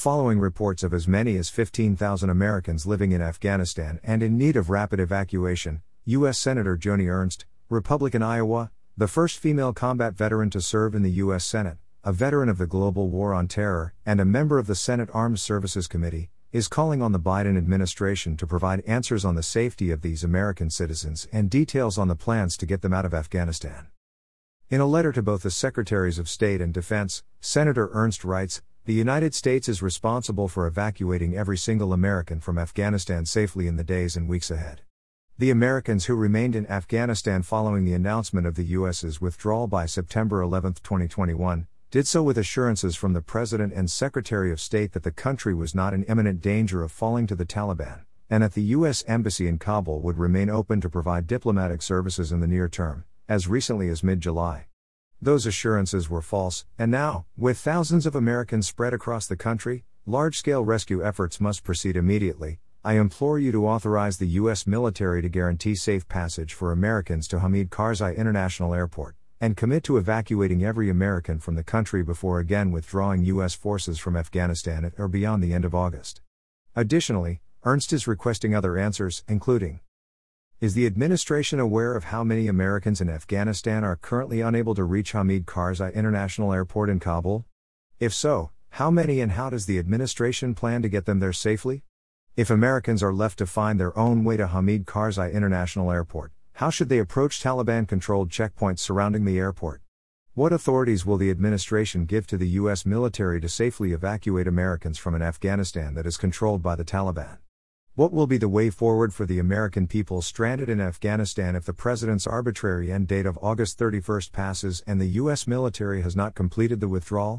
following reports of as many as 15,000 Americans living in Afghanistan and in need of rapid evacuation. U.S. Senator Joni Ernst, Republican Iowa, the first female combat veteran to serve in the U.S. Senate, a veteran of the global war on terror, and a member of the Senate Armed Services Committee, is calling on the Biden administration to provide answers on the safety of these American citizens and details on the plans to get them out of Afghanistan. In a letter to both the Secretaries of State and Defense, Senator Ernst writes The United States is responsible for evacuating every single American from Afghanistan safely in the days and weeks ahead. The Americans who remained in Afghanistan following the announcement of the U.S.'s withdrawal by September 11, 2021, did so with assurances from the President and Secretary of State that the country was not in imminent danger of falling to the Taliban, and that the U.S. Embassy in Kabul would remain open to provide diplomatic services in the near term as recently as mid July. Those assurances were false, and now, with thousands of Americans spread across the country, large scale rescue efforts must proceed immediately. I implore you to authorize the U.S. military to guarantee safe passage for Americans to Hamid Karzai International Airport, and commit to evacuating every American from the country before again withdrawing U.S. forces from Afghanistan at or beyond the end of August. Additionally, Ernst is requesting other answers, including is the administration aware of how many Americans in Afghanistan are currently unable to reach Hamid Karzai International Airport in Kabul? If so, how many and how does the administration plan to get them there safely? If Americans are left to find their own way to Hamid Karzai International Airport, how should they approach Taliban controlled checkpoints surrounding the airport? What authorities will the administration give to the U.S. military to safely evacuate Americans from an Afghanistan that is controlled by the Taliban? What will be the way forward for the American people stranded in Afghanistan if the president's arbitrary end date of August 31 passes and the U.S. military has not completed the withdrawal?